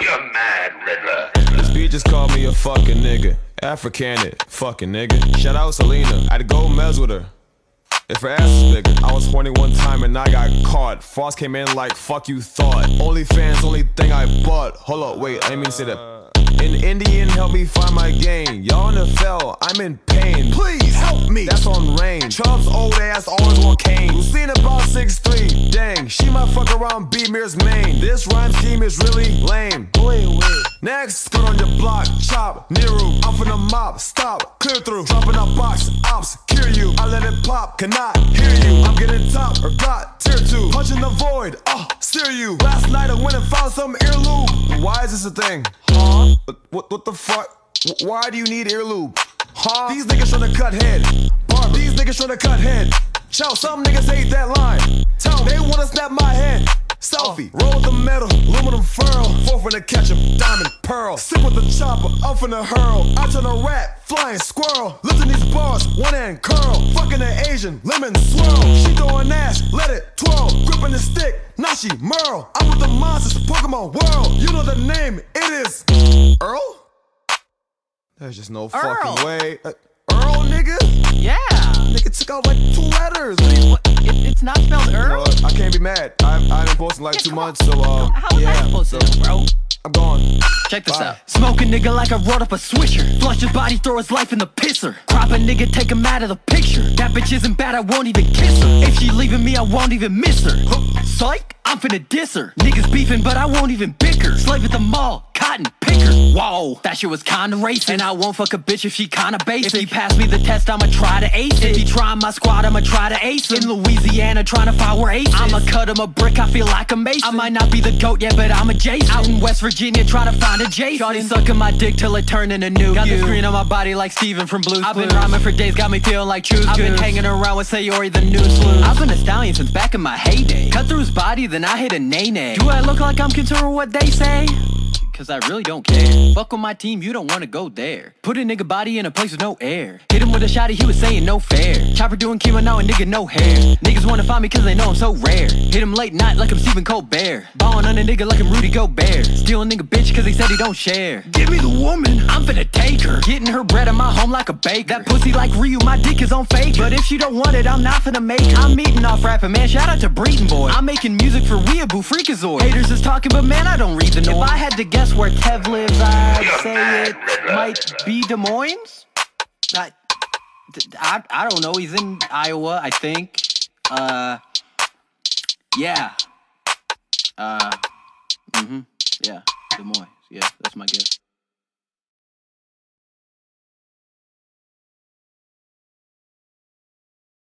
You're mad, Riddler. This beat just called me a fucking nigga. Africanit, fucking nigga. Shout out Selena. I had to go mess with her. If her ass is bigger, I was horny one time and I got caught. Frost came in like fuck you thought. Only fans, only thing I bought. Hold up, wait, I didn't mean to say that. An Indian help me find my game. Y'all in the fell, I'm in pain. Please me. That's on rain. Chubb's old ass always on cane. Lucina about 6'3. Dang, she might fuck around B Mir's main. This rhyme scheme is really lame. Wait, wait. Next, put on your block, chop, Niru. I'm finna mop, stop, clear through. Dropping a box, ops, cure you. I let it pop, cannot hear you. I'm getting top or got tier two. Punching the void, uh, steer you. Last night I went and found some earlobe. Why is this a thing? Huh? What, what the fuck? Why do you need earlobe? Huh? These niggas tryna cut head. Barb, these niggas tryna cut head. Chow, some niggas hate that line. Tell they wanna snap my head. Selfie, uh. roll the metal, aluminum furl. Four from the ketchup, diamond pearl. Sip with the chopper, up from the hurl. I turn a rat, flying squirrel. Listen these bars, one hand curl. Fucking an Asian, lemon swirl. She throwing ass, let it twirl. Gripping the stick, now she Merle. I'm with the monsters, Pokemon world. You know the name, it is Earl? There's just no Earl. fucking way. Uh, Earl, nigga? Yeah. Nigga took out like two letters. You- What? It, it's not spelled Earl. I can't be mad. I've, I've been posting like two months, so um, How was yeah. that supposed so to, bro? I'm gone. Check this Bye. out. Smoke a nigga like I wrote up a swisher. Flush his body, throw his life in the pisser. Crop a nigga, take him out of the picture. That bitch isn't bad, I won't even kiss her. If she leaving me, I won't even miss her. Psych, I'm finna diss her. Niggas beefing, but I won't even bicker. Slave at the mall, cotton picker. Whoa, that shit was kinda racist. And I won't fuck a bitch if she kinda basic. If he pass me the test, I'ma try to ace it. If he try my squad, I'ma try to ace it. In Louisiana, trying to find where ace I'ma cut him a brick, I feel like a mason. I might not be the goat yet, but I'm a Jason. Out in West Virginia, trying to find a Jason. Shawty sucking my dick till it turned into new. Got the screen on my body like Steven from Blue's I've been rhyming for days, got me feeling like choose. I've been hanging around with Sayori, the new sleuth. I've been a stallion since back in my heyday. Cut through his body, then I hit a nay-nay. Do I look like I'm concerned with what they say? Cause I really don't care. Fuck with my team, you don't wanna go there. Put a nigga body in a place with no air. Hit him with a shotty, he was saying no fair. Chopper doing chemo now, a nigga no hair. Niggas wanna find me cause they know I'm so rare. Hit him late night like I'm Stephen Colbert. Ballin' on a nigga like I'm Rudy Gobert. Steal a nigga bitch cause he said he don't share. Give me the woman, I'm finna take her. Getting her bread in my home like a baker. That pussy like Ryu, my dick is on fake. But if she don't want it, I'm not finna make her. I'm eating off rapping, man. Shout out to Breeden Boy. I'm making music for Weeaboo Freakazoid. Haters is talking, but man, I don't read the norm. If I had to guess where Kev lives, I'd say it might be Des Moines. I, I, I don't know. He's in Iowa, I think. Uh, yeah. Uh, mm-hmm. Yeah, Des Moines. Yeah, that's my guess.